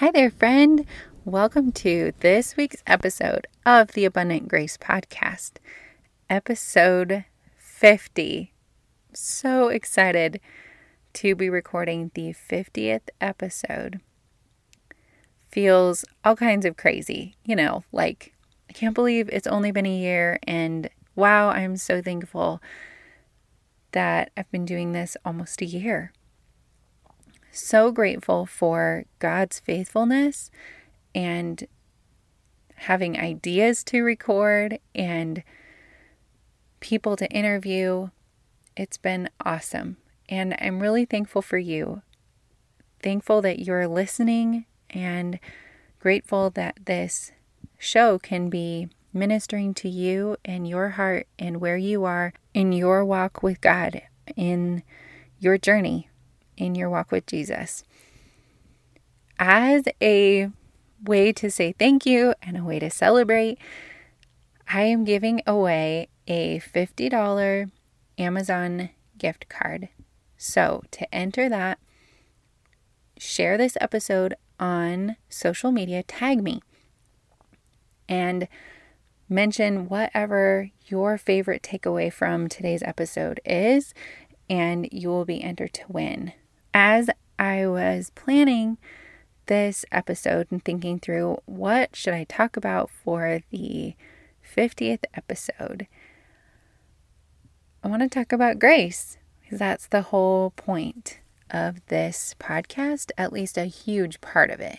Hi there, friend. Welcome to this week's episode of the Abundant Grace Podcast, episode 50. So excited to be recording the 50th episode. Feels all kinds of crazy, you know, like I can't believe it's only been a year, and wow, I'm so thankful that I've been doing this almost a year so grateful for God's faithfulness and having ideas to record and people to interview. It's been awesome. And I'm really thankful for you. Thankful that you're listening and grateful that this show can be ministering to you and your heart and where you are in your walk with God, in your journey in your walk with Jesus. As a way to say thank you and a way to celebrate, I am giving away a $50 Amazon gift card. So, to enter that, share this episode on social media, tag me, and mention whatever your favorite takeaway from today's episode is, and you will be entered to win as I was planning this episode and thinking through what should I talk about for the 50th episode, I want to talk about grace because that's the whole point of this podcast, at least a huge part of it.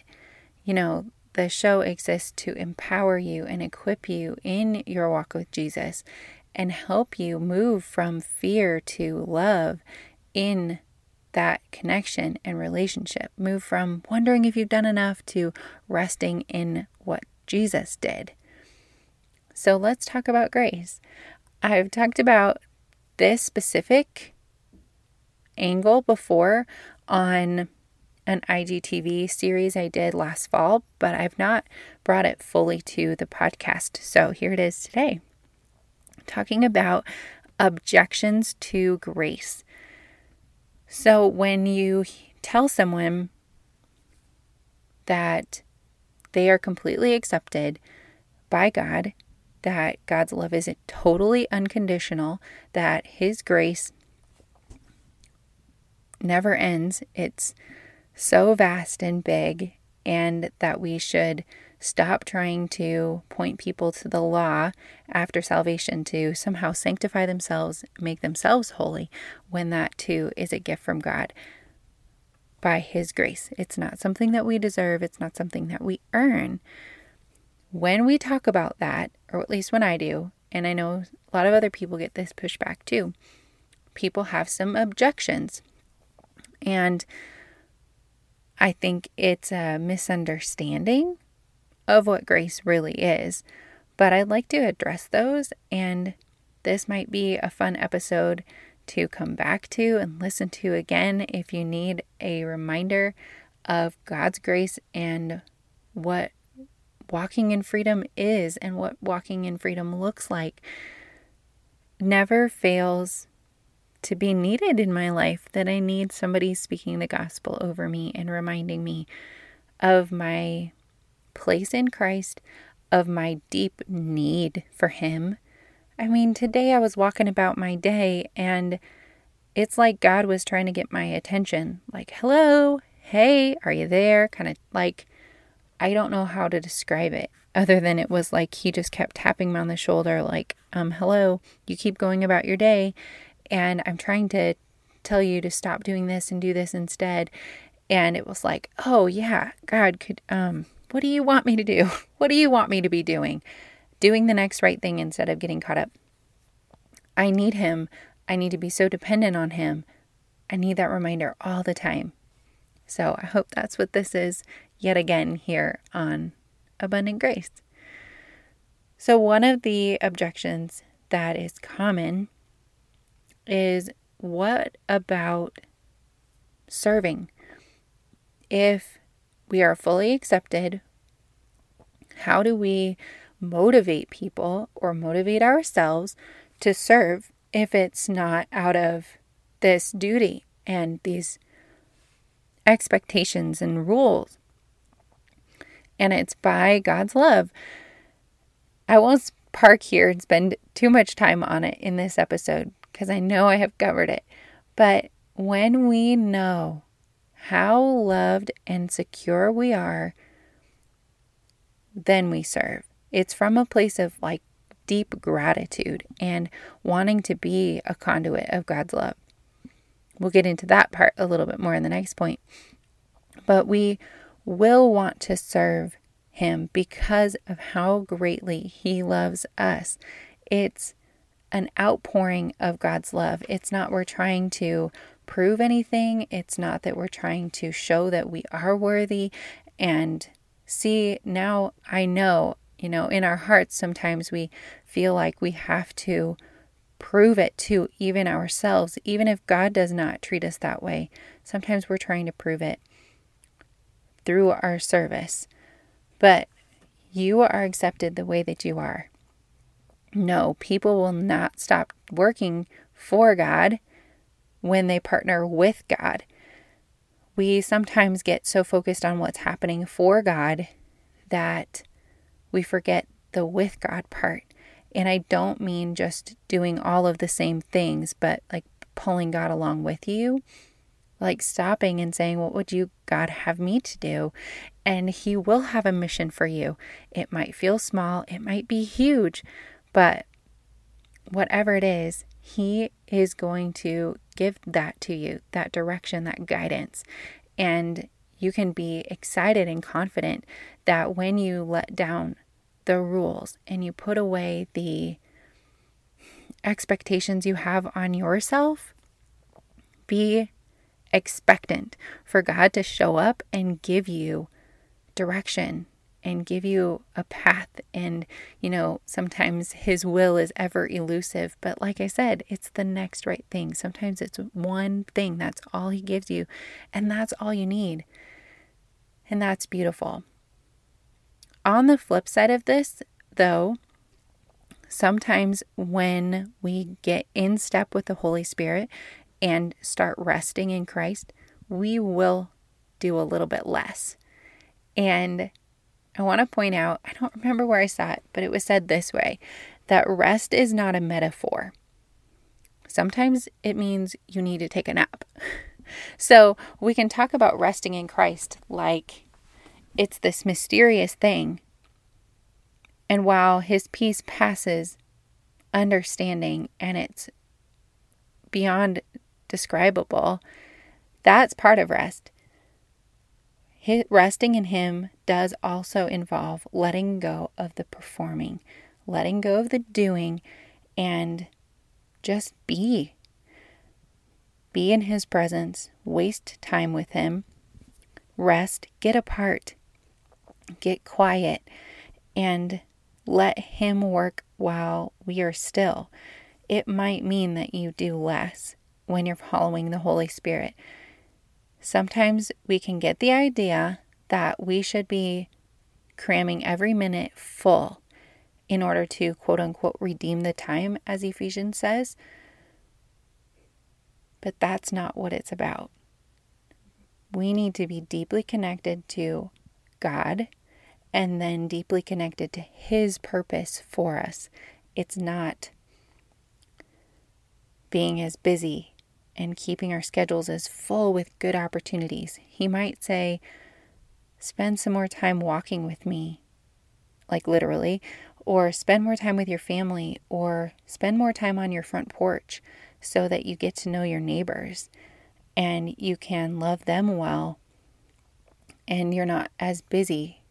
You know, the show exists to empower you and equip you in your walk with Jesus and help you move from fear to love in that connection and relationship. Move from wondering if you've done enough to resting in what Jesus did. So let's talk about grace. I've talked about this specific angle before on an IGTV series I did last fall, but I've not brought it fully to the podcast. So here it is today. Talking about objections to grace. So when you tell someone that they are completely accepted by God, that God's love is totally unconditional, that His grace never ends, it's so vast and big, and that we should Stop trying to point people to the law after salvation to somehow sanctify themselves, make themselves holy, when that too is a gift from God by His grace. It's not something that we deserve, it's not something that we earn. When we talk about that, or at least when I do, and I know a lot of other people get this pushback too, people have some objections. And I think it's a misunderstanding of what grace really is. But I'd like to address those, and this might be a fun episode to come back to and listen to again if you need a reminder of God's grace and what walking in freedom is and what walking in freedom looks like. Never fails to be needed in my life that I need somebody speaking the gospel over me and reminding me of my place in Christ, of my deep need for Him. I mean, today I was walking about my day and it's like God was trying to get my attention. Like, hello, hey, are you there? Kind of like, I don't know how to describe it other than it was like he just kept tapping me on the shoulder, like, um, hello, you keep going about your day and I'm trying to tell you to stop doing this and do this instead. And it was like, oh yeah, God could, um, what do you want me to do? What do you want me to be doing? Doing the next right thing instead of getting caught up. I need him. I need to be so dependent on him. I need that reminder all the time. So I hope that's what this is yet again here on Abundant Grace. So, one of the objections that is common is what about serving? If we are fully accepted, how do we motivate people or motivate ourselves to serve if it's not out of this duty and these expectations and rules? And it's by God's love. I won't park here and spend too much time on it in this episode because I know I have covered it. But when we know how loved and secure we are, then we serve. It's from a place of like deep gratitude and wanting to be a conduit of God's love. We'll get into that part a little bit more in the next point. But we will want to serve Him because of how greatly He loves us. It's an outpouring of God's love. It's not we're trying to prove anything, it's not that we're trying to show that we are worthy. And see, now I know, you know, in our hearts, sometimes we feel like we have to prove it to even ourselves, even if God does not treat us that way. Sometimes we're trying to prove it through our service. But you are accepted the way that you are. No, people will not stop working for God when they partner with God. We sometimes get so focused on what's happening for God that we forget the with God part. And I don't mean just doing all of the same things, but like pulling God along with you, like stopping and saying, What would you, God, have me to do? And He will have a mission for you. It might feel small, it might be huge, but whatever it is, He is going to give that to you, that direction, that guidance. And you can be excited and confident that when you let down the rules and you put away the expectations you have on yourself, be expectant for God to show up and give you direction and give you a path. And, you know, sometimes His will is ever elusive. But like I said, it's the next right thing. Sometimes it's one thing. That's all He gives you. And that's all you need. And that's beautiful. On the flip side of this, though, sometimes when we get in step with the Holy Spirit and start resting in Christ, we will do a little bit less. And I want to point out, I don't remember where I saw it, but it was said this way that rest is not a metaphor. Sometimes it means you need to take a nap. So we can talk about resting in Christ like it's this mysterious thing. And while his peace passes understanding and it's beyond describable, that's part of rest resting in Him does also involve letting go of the performing, letting go of the doing, and just be. Be in His presence, waste time with Him, rest, get apart, get quiet, and let Him work while we are still. It might mean that you do less when you're following the Holy Spirit Sometimes we can get the idea that we should be cramming every minute full in order to quote unquote redeem the time, as Ephesians says. But that's not what it's about. We need to be deeply connected to God and then deeply connected to His purpose for us. It's not being as busy and keeping our schedules as full with good opportunities. He might say, Spend some more time walking with me, like literally, or spend more time with your family, or spend more time on your front porch so that you get to know your neighbors and you can love them well and you're not as busy.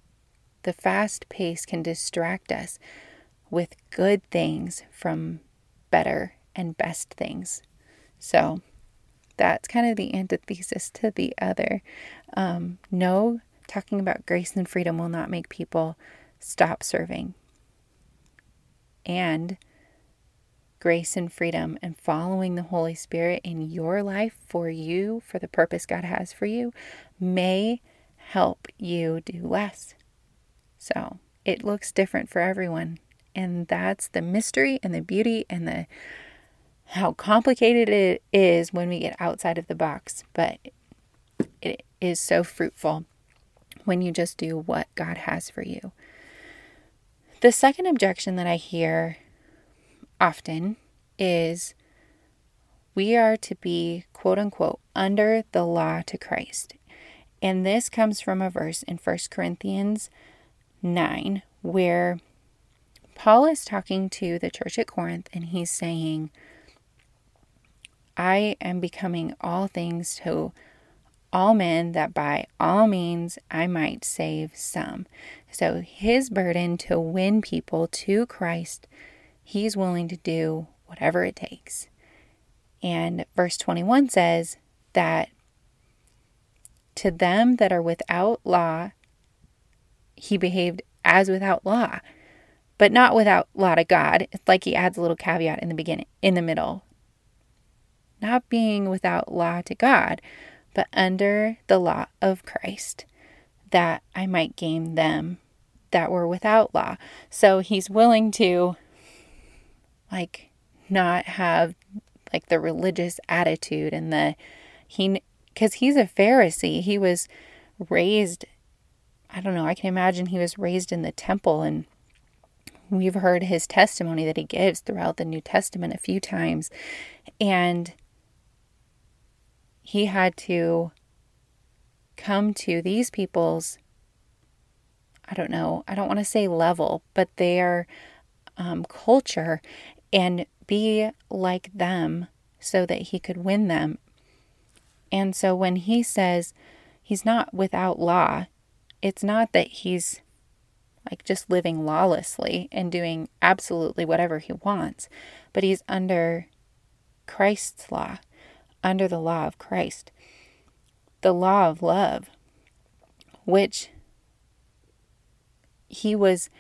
The fast pace can distract us with good things from better and best things. So, That's kind of the antithesis to the other. Um, no, talking about grace and freedom will not make people stop serving. And grace and freedom and following the Holy Spirit in your life for you, for the purpose God has for you, may help you do less. So it looks different for everyone. And that's the mystery and the beauty and the how complicated it is when we get outside of the box, but it is so fruitful when you just do what God has for you. The second objection that I hear often is we are to be, quote unquote, under the law to Christ. And this comes from a verse in 1 Corinthians 9 where Paul is talking to the church at Corinth and he's saying, I am becoming all things to all men that by all means I might save some. So his burden to win people to Christ He's willing to do whatever it takes. And verse 21 says that to them that are without law, he behaved as without law, but not without law to God. It's like he adds a little caveat in the beginning, in the middle. Not being without law to God, but under the law of Christ, that I might gain them that were without law. So he's willing to like not have like the religious attitude and the he because he's a Pharisee. He was raised I don't know, I can imagine he was raised in the temple and we've heard his testimony that he gives throughout the New Testament a few times and he had to come to these people's I don't know, I don't want to say level, but their um, culture and be like them so that he could win them. And so when he says he's not without law, it's not that he's like just living lawlessly and doing absolutely whatever he wants, but he's under Christ's law, under the law of Christ, the law of love, which he was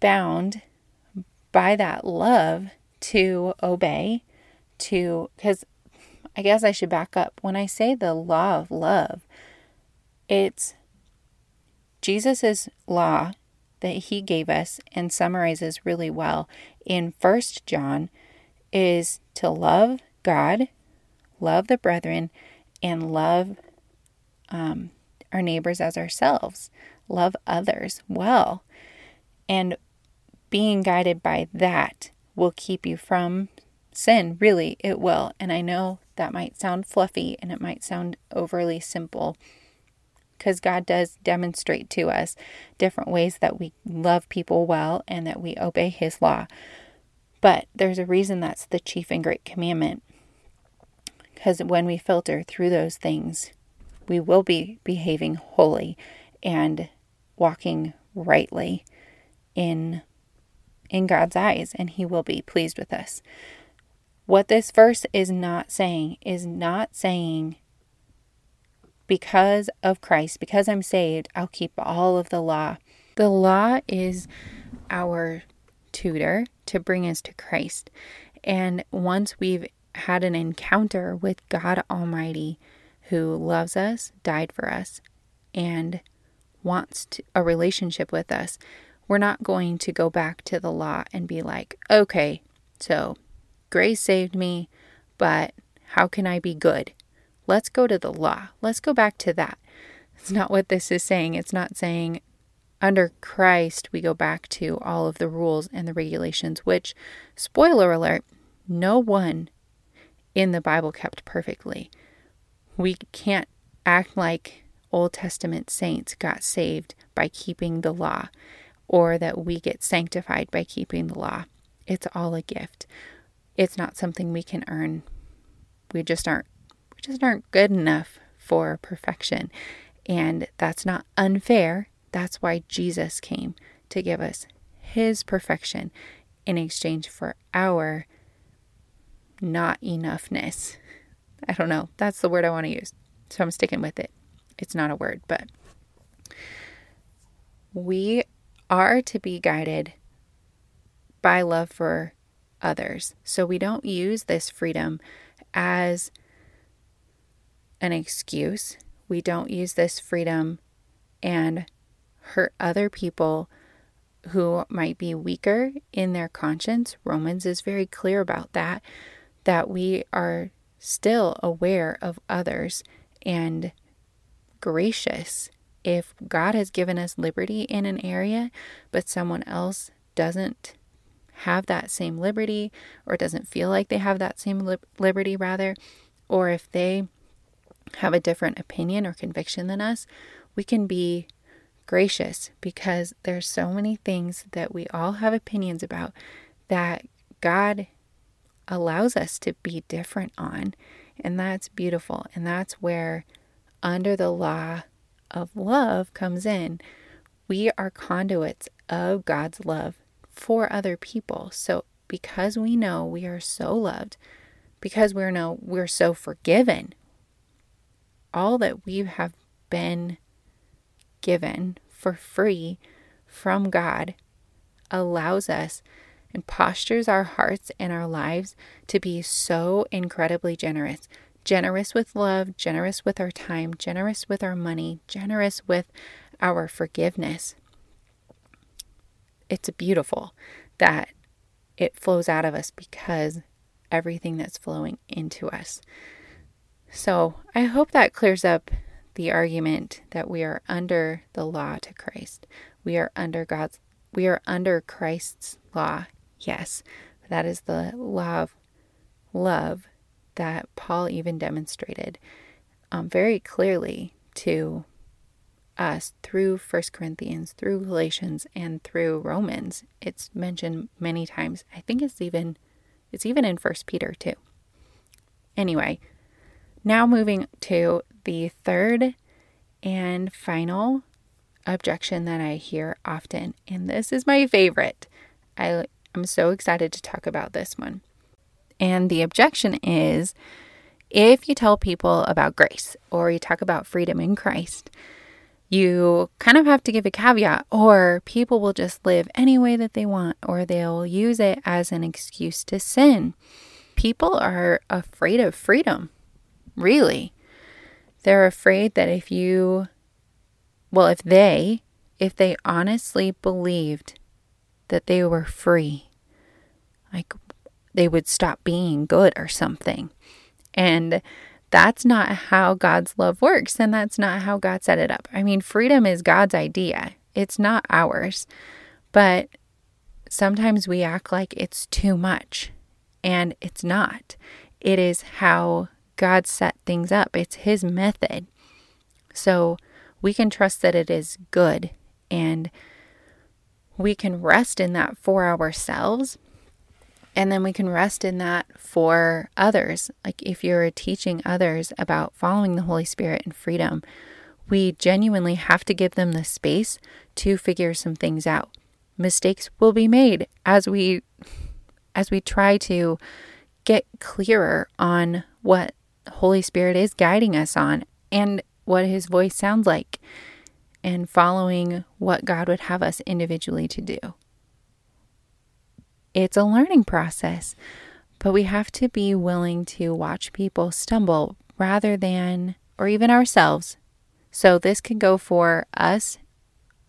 bound by that love to obey, to, because I guess I should back up. When I say the law of love, it's Jesus' law that he gave us and summarizes really well in First John is to love God, love the brethren, and love um, our neighbors as ourselves, love others well. And being guided by that will keep you from sin. Really, it will. And I know that might sound fluffy and it might sound overly simple because God does demonstrate to us different ways that we love people well and that we obey His law. But there's a reason that's the chief and great commandment. Because when we filter through those things, we will be behaving holy and walking rightly in in God's eyes, and He will be pleased with us. What this verse is not saying is not saying, because of Christ, because I'm saved, I'll keep all of the law. The law is our tutor to bring us to Christ. And once we've had an encounter with God Almighty, who loves us, died for us, and wants to, a relationship with us, we're not going to go back to the law and be like, okay, so grace saved me, but how can I be good? Let's go to the law. Let's go back to that. It's not what this is saying. It's not saying under Christ we go back to all of the rules and the regulations, which, spoiler alert, no one in the Bible kept perfectly. We can't act like Old Testament saints got saved by keeping the law or that we get sanctified by keeping the law. It's all a gift. It's not something we can earn. We just aren't we just aren't good enough for perfection. And that's not unfair. That's why Jesus came to give us his perfection in exchange for our not enoughness. I don't know. That's the word I want to use. So I'm sticking with it. It's not a word, but we are to be guided by love for others. So we don't use this freedom as an excuse. We don't use this freedom and hurt other people who might be weaker in their conscience. Romans is very clear about that, that we are still aware of others and gracious. If God has given us liberty in an area, but someone else doesn't have that same liberty or doesn't feel like they have that same li- liberty, rather, or if they have a different opinion or conviction than us, we can be gracious because there's so many things that we all have opinions about that God allows us to be different on. And that's beautiful. And that's where, under the law of love, comes in. We are conduits of God's love for other people. So because we know we are so loved, because we know we're so forgiven, all that we have been given for free from God allows us and postures our hearts and our lives to be so incredibly generous. Generous with love, generous with our time, generous with our money, generous with our forgiveness it's beautiful that it flows out of us because everything that's flowing into us. So I hope that clears up the argument that we are under the law to Christ. We are under God's, we are under Christ's law. Yes, that is the of love that Paul even demonstrated um, very clearly to us through First Corinthians, through Galatians, and through Romans. It's mentioned many times. I think it's even it's even in First Peter too. Anyway, now moving to the third and final objection that I hear often, and this is my favorite. I am so excited to talk about this one. And the objection is if you tell people about grace or you talk about freedom in Christ, you kind of have to give a caveat, or people will just live any way that they want, or they'll use it as an excuse to sin. People are afraid of freedom, really. They're afraid that if you, well, if they, if they honestly believed that they were free, like they would stop being good or something. And that's not how God's love works, and that's not how God set it up. I mean, freedom is God's idea, it's not ours. But sometimes we act like it's too much, and it's not. It is how God set things up, it's His method. So we can trust that it is good, and we can rest in that for ourselves and then we can rest in that for others. Like if you're teaching others about following the Holy Spirit and freedom, we genuinely have to give them the space to figure some things out. Mistakes will be made as we as we try to get clearer on what Holy Spirit is guiding us on and what his voice sounds like and following what God would have us individually to do. It's a learning process, but we have to be willing to watch people stumble rather than, or even ourselves. So this can go for us.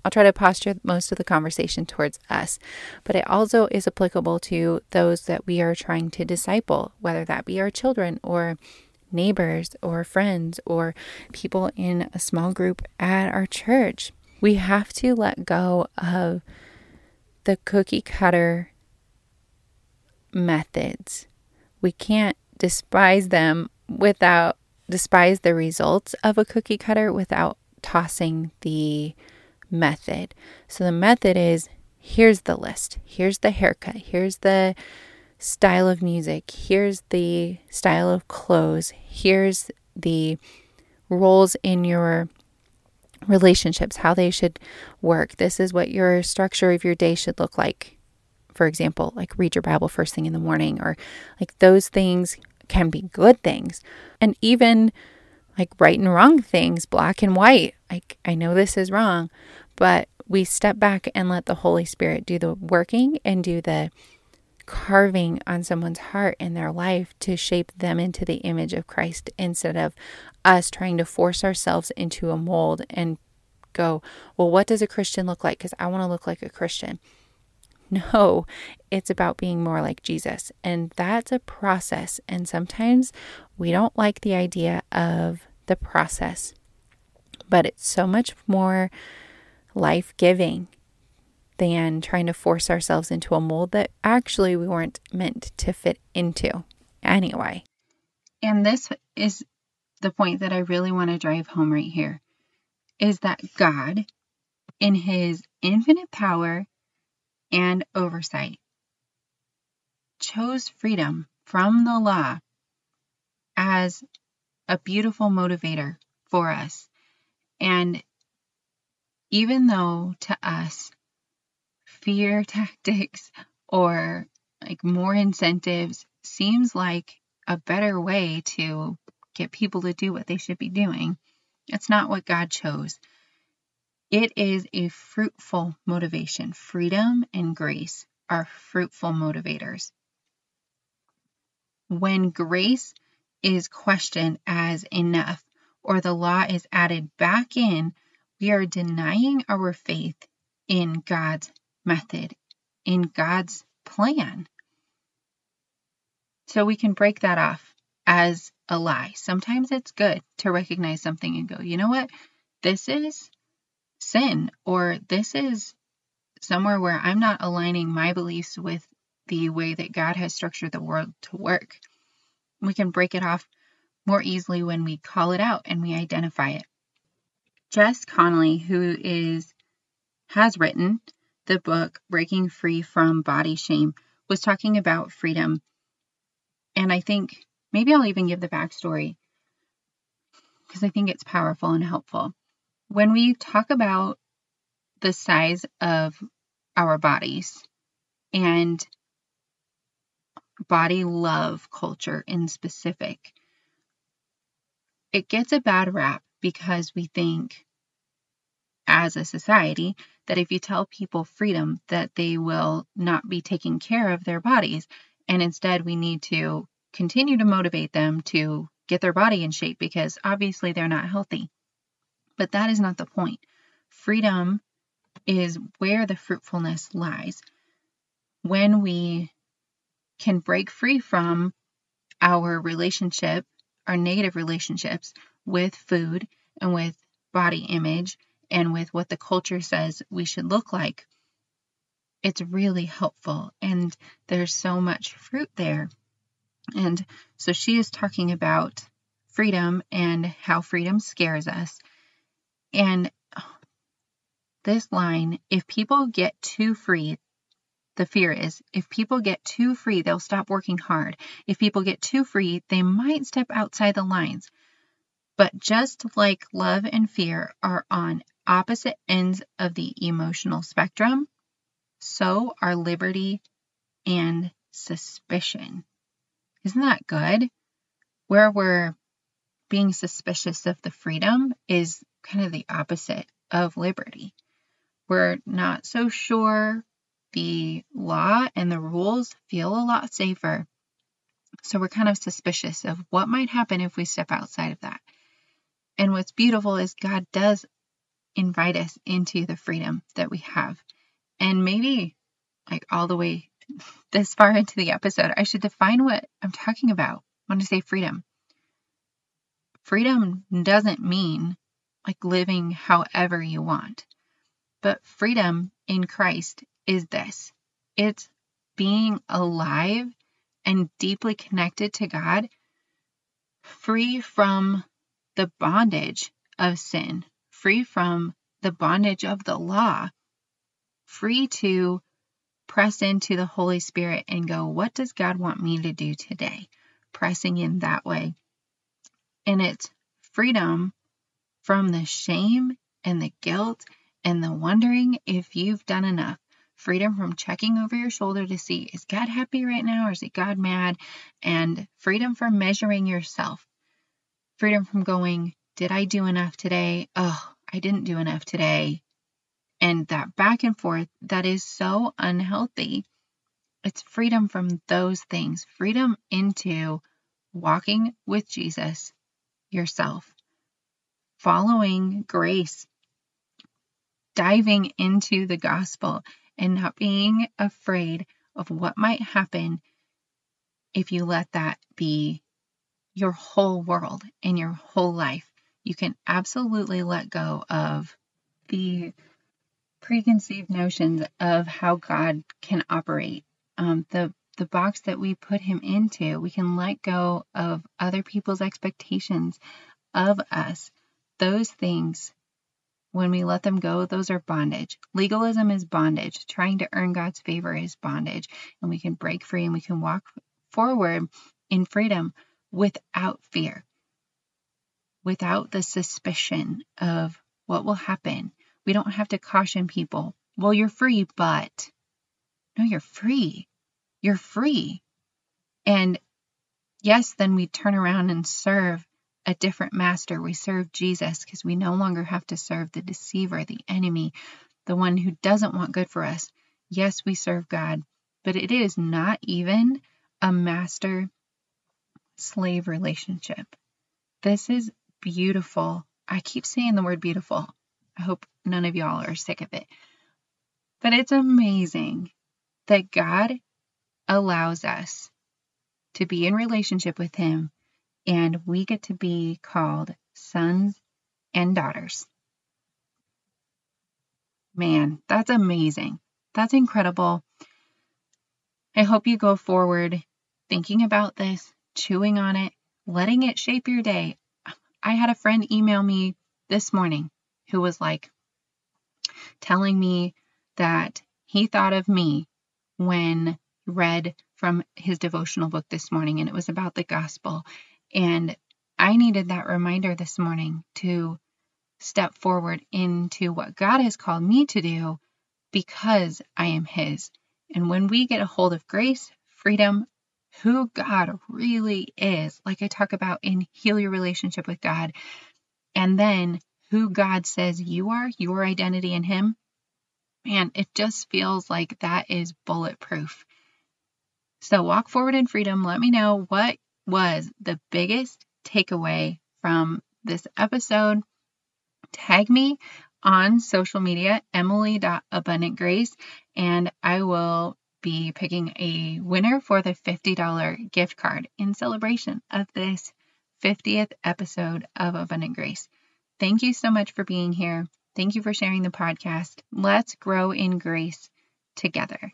I'll try to posture most of the conversation towards us, but it also is applicable to those that we are trying to disciple, whether that be our children or neighbors or friends or people in a small group at our church. We have to let go of the cookie cutter methods. We can't despise them without despise the results of a cookie cutter without tossing the method. So the method is here's the list. Here's the haircut. Here's the style of music. Here's the style of clothes. Here's the roles in your relationships, how they should work. This is what your structure of your day should look like for example, like read your Bible first thing in the morning, or like those things can be good things. And even like right and wrong things, black and white. Like, I know this is wrong, but we step back and let the Holy Spirit do the working and do the carving on someone's heart in their life to shape them into the image of Christ instead of us trying to force ourselves into a mold and go, well, what does a Christian look like? Because I want to look like a Christian. No, it's about being more like Jesus. And that's a process. And sometimes we don't like the idea of the process, but it's so much more life giving than trying to force ourselves into a mold that actually we weren't meant to fit into anyway. And this is the point that I really want to drive home right here is that God, in his infinite power and oversight, chose freedom from the law as a beautiful motivator for us. And even though to us, fear tactics or like more incentives seems like a better way to get people to do what they should be doing, it's not what God chose. It is a fruitful motivation. Freedom and grace are fruitful motivators. When grace is questioned as enough or the law is added back in, we are denying our faith in God's method, in God's plan. So we can break that off as a lie. Sometimes it's good to recognize something and go, you know what? This is sin, or this is somewhere where I'm not aligning my beliefs with the way that God has structured the world to work. We can break it off more easily when we call it out and we identify it. Jess Connolly, who is has written the book Breaking Free from Body Shame, was talking about freedom. And I think maybe I'll even give the backstory because I think it's powerful and helpful. When we talk about the size of our bodies and body love culture in specific, it gets a bad rap because we think as a society that if you tell people freedom that they will not be taking care of their bodies. And instead we need to continue to motivate them to get their body in shape because obviously they're not healthy. But that is not the point. Freedom is where the fruitfulness lies. When we can break free from our relationship our negative relationships with food and with body image and with what the culture says we should look like, it's really helpful. And there's so much fruit there. And so she is talking about freedom and how freedom scares us. And oh, this line if people get too free, the fear is if people get too free, they'll stop working hard. If people get too free, they might step outside the lines. But just like love and fear are on opposite ends of the emotional spectrum, so are liberty and suspicion. Isn't that good? Where we're being suspicious of the freedom is kind of the opposite of liberty. We're not so sure the law and the rules feel a lot safer. So we're kind of suspicious of what might happen if we step outside of that. And what's beautiful is God does invite us into the freedom that we have. And maybe, like, all the way this far into the episode, I should define what I'm talking about when I say freedom. Freedom doesn't mean like living however you want, but freedom in Christ is this it's being alive and deeply connected to God, free from the bondage of sin, free from the bondage of the law, free to press into the Holy Spirit and go, What does God want me to do today? Pressing in that way. And it's freedom from the shame and the guilt and the wondering if you've done enough freedom from checking over your shoulder to see is God happy right now or is it God mad? And freedom from measuring yourself. Freedom from going, did I do enough today? Oh, I didn't do enough today. And that back and forth, that is so unhealthy. It's freedom from those things, freedom into walking with Jesus yourself, following grace, diving into the gospel, and not being afraid of what might happen if you let that be your whole world and your whole life. You can absolutely let go of the preconceived notions of how God can operate. Um, the the box that we put him into, we can let go of other people's expectations of us. Those things when we let them go, those are bondage. Legalism is bondage. Trying to earn God's favor is bondage. And we can break free and we can walk forward in freedom without fear, without the suspicion of what will happen. We don't have to caution people. Well, you're free, but no, you're free. You're free. And yes, then we turn around and serve a different master. We serve Jesus because we no longer have to serve the deceiver, the enemy, the one who doesn't want good for us. Yes, we serve God, but it is not even a master slave relationship. This is beautiful. I keep saying the word beautiful. I hope none of y'all are sick of it. But it's amazing that God allows us to be in relationship with Him and we get to be called sons and daughters. Man, that's amazing. That's incredible. I hope you go forward thinking about this, chewing on it, letting it shape your day. I had a friend email me this morning who was like telling me that he thought of me when read from his devotional book this morning and it was about the gospel and I needed that reminder this morning to step forward into what God has called me to do because I am His. And when we get a hold of grace, freedom, who God really is, like I talk about in Heal Your Relationship with God, and then who God says you are, your identity in Him, man, it just feels like that is bulletproof. So walk forward in freedom. Let me know what was the biggest takeaway from this episode. Tag me on social media, emily.abundantgrace, and I will be picking a winner for the $50 gift card in celebration of this 50th episode of Abundant Grace. Thank you so much for being here. Thank you for sharing the podcast. Let's grow in grace together.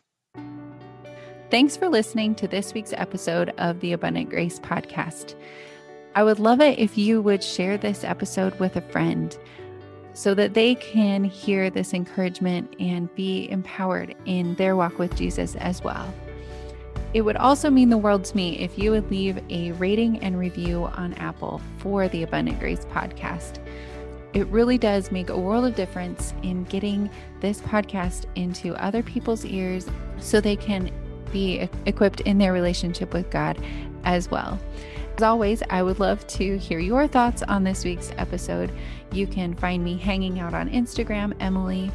Thanks for listening to this week's episode of the Abundant Grace podcast. I would love it if you would share this episode with a friend so that they can hear this encouragement and be empowered in their walk with Jesus as well. It would also mean the world to me if you would leave a rating and review on Apple for the Abundant Grace podcast. It really does make a world of difference in getting this podcast into other people's ears so they can be equipped in their relationship with God as well. As always, I would love to hear your thoughts on this week's episode. You can find me hanging out on Instagram, Emily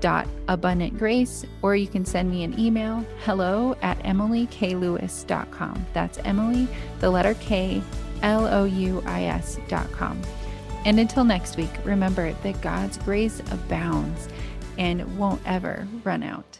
dot abundant grace or you can send me an email hello at emilyklouis.com that's emily the letter k l-o-u-i-s dot com. And until next week remember that god's grace abounds and won't ever run out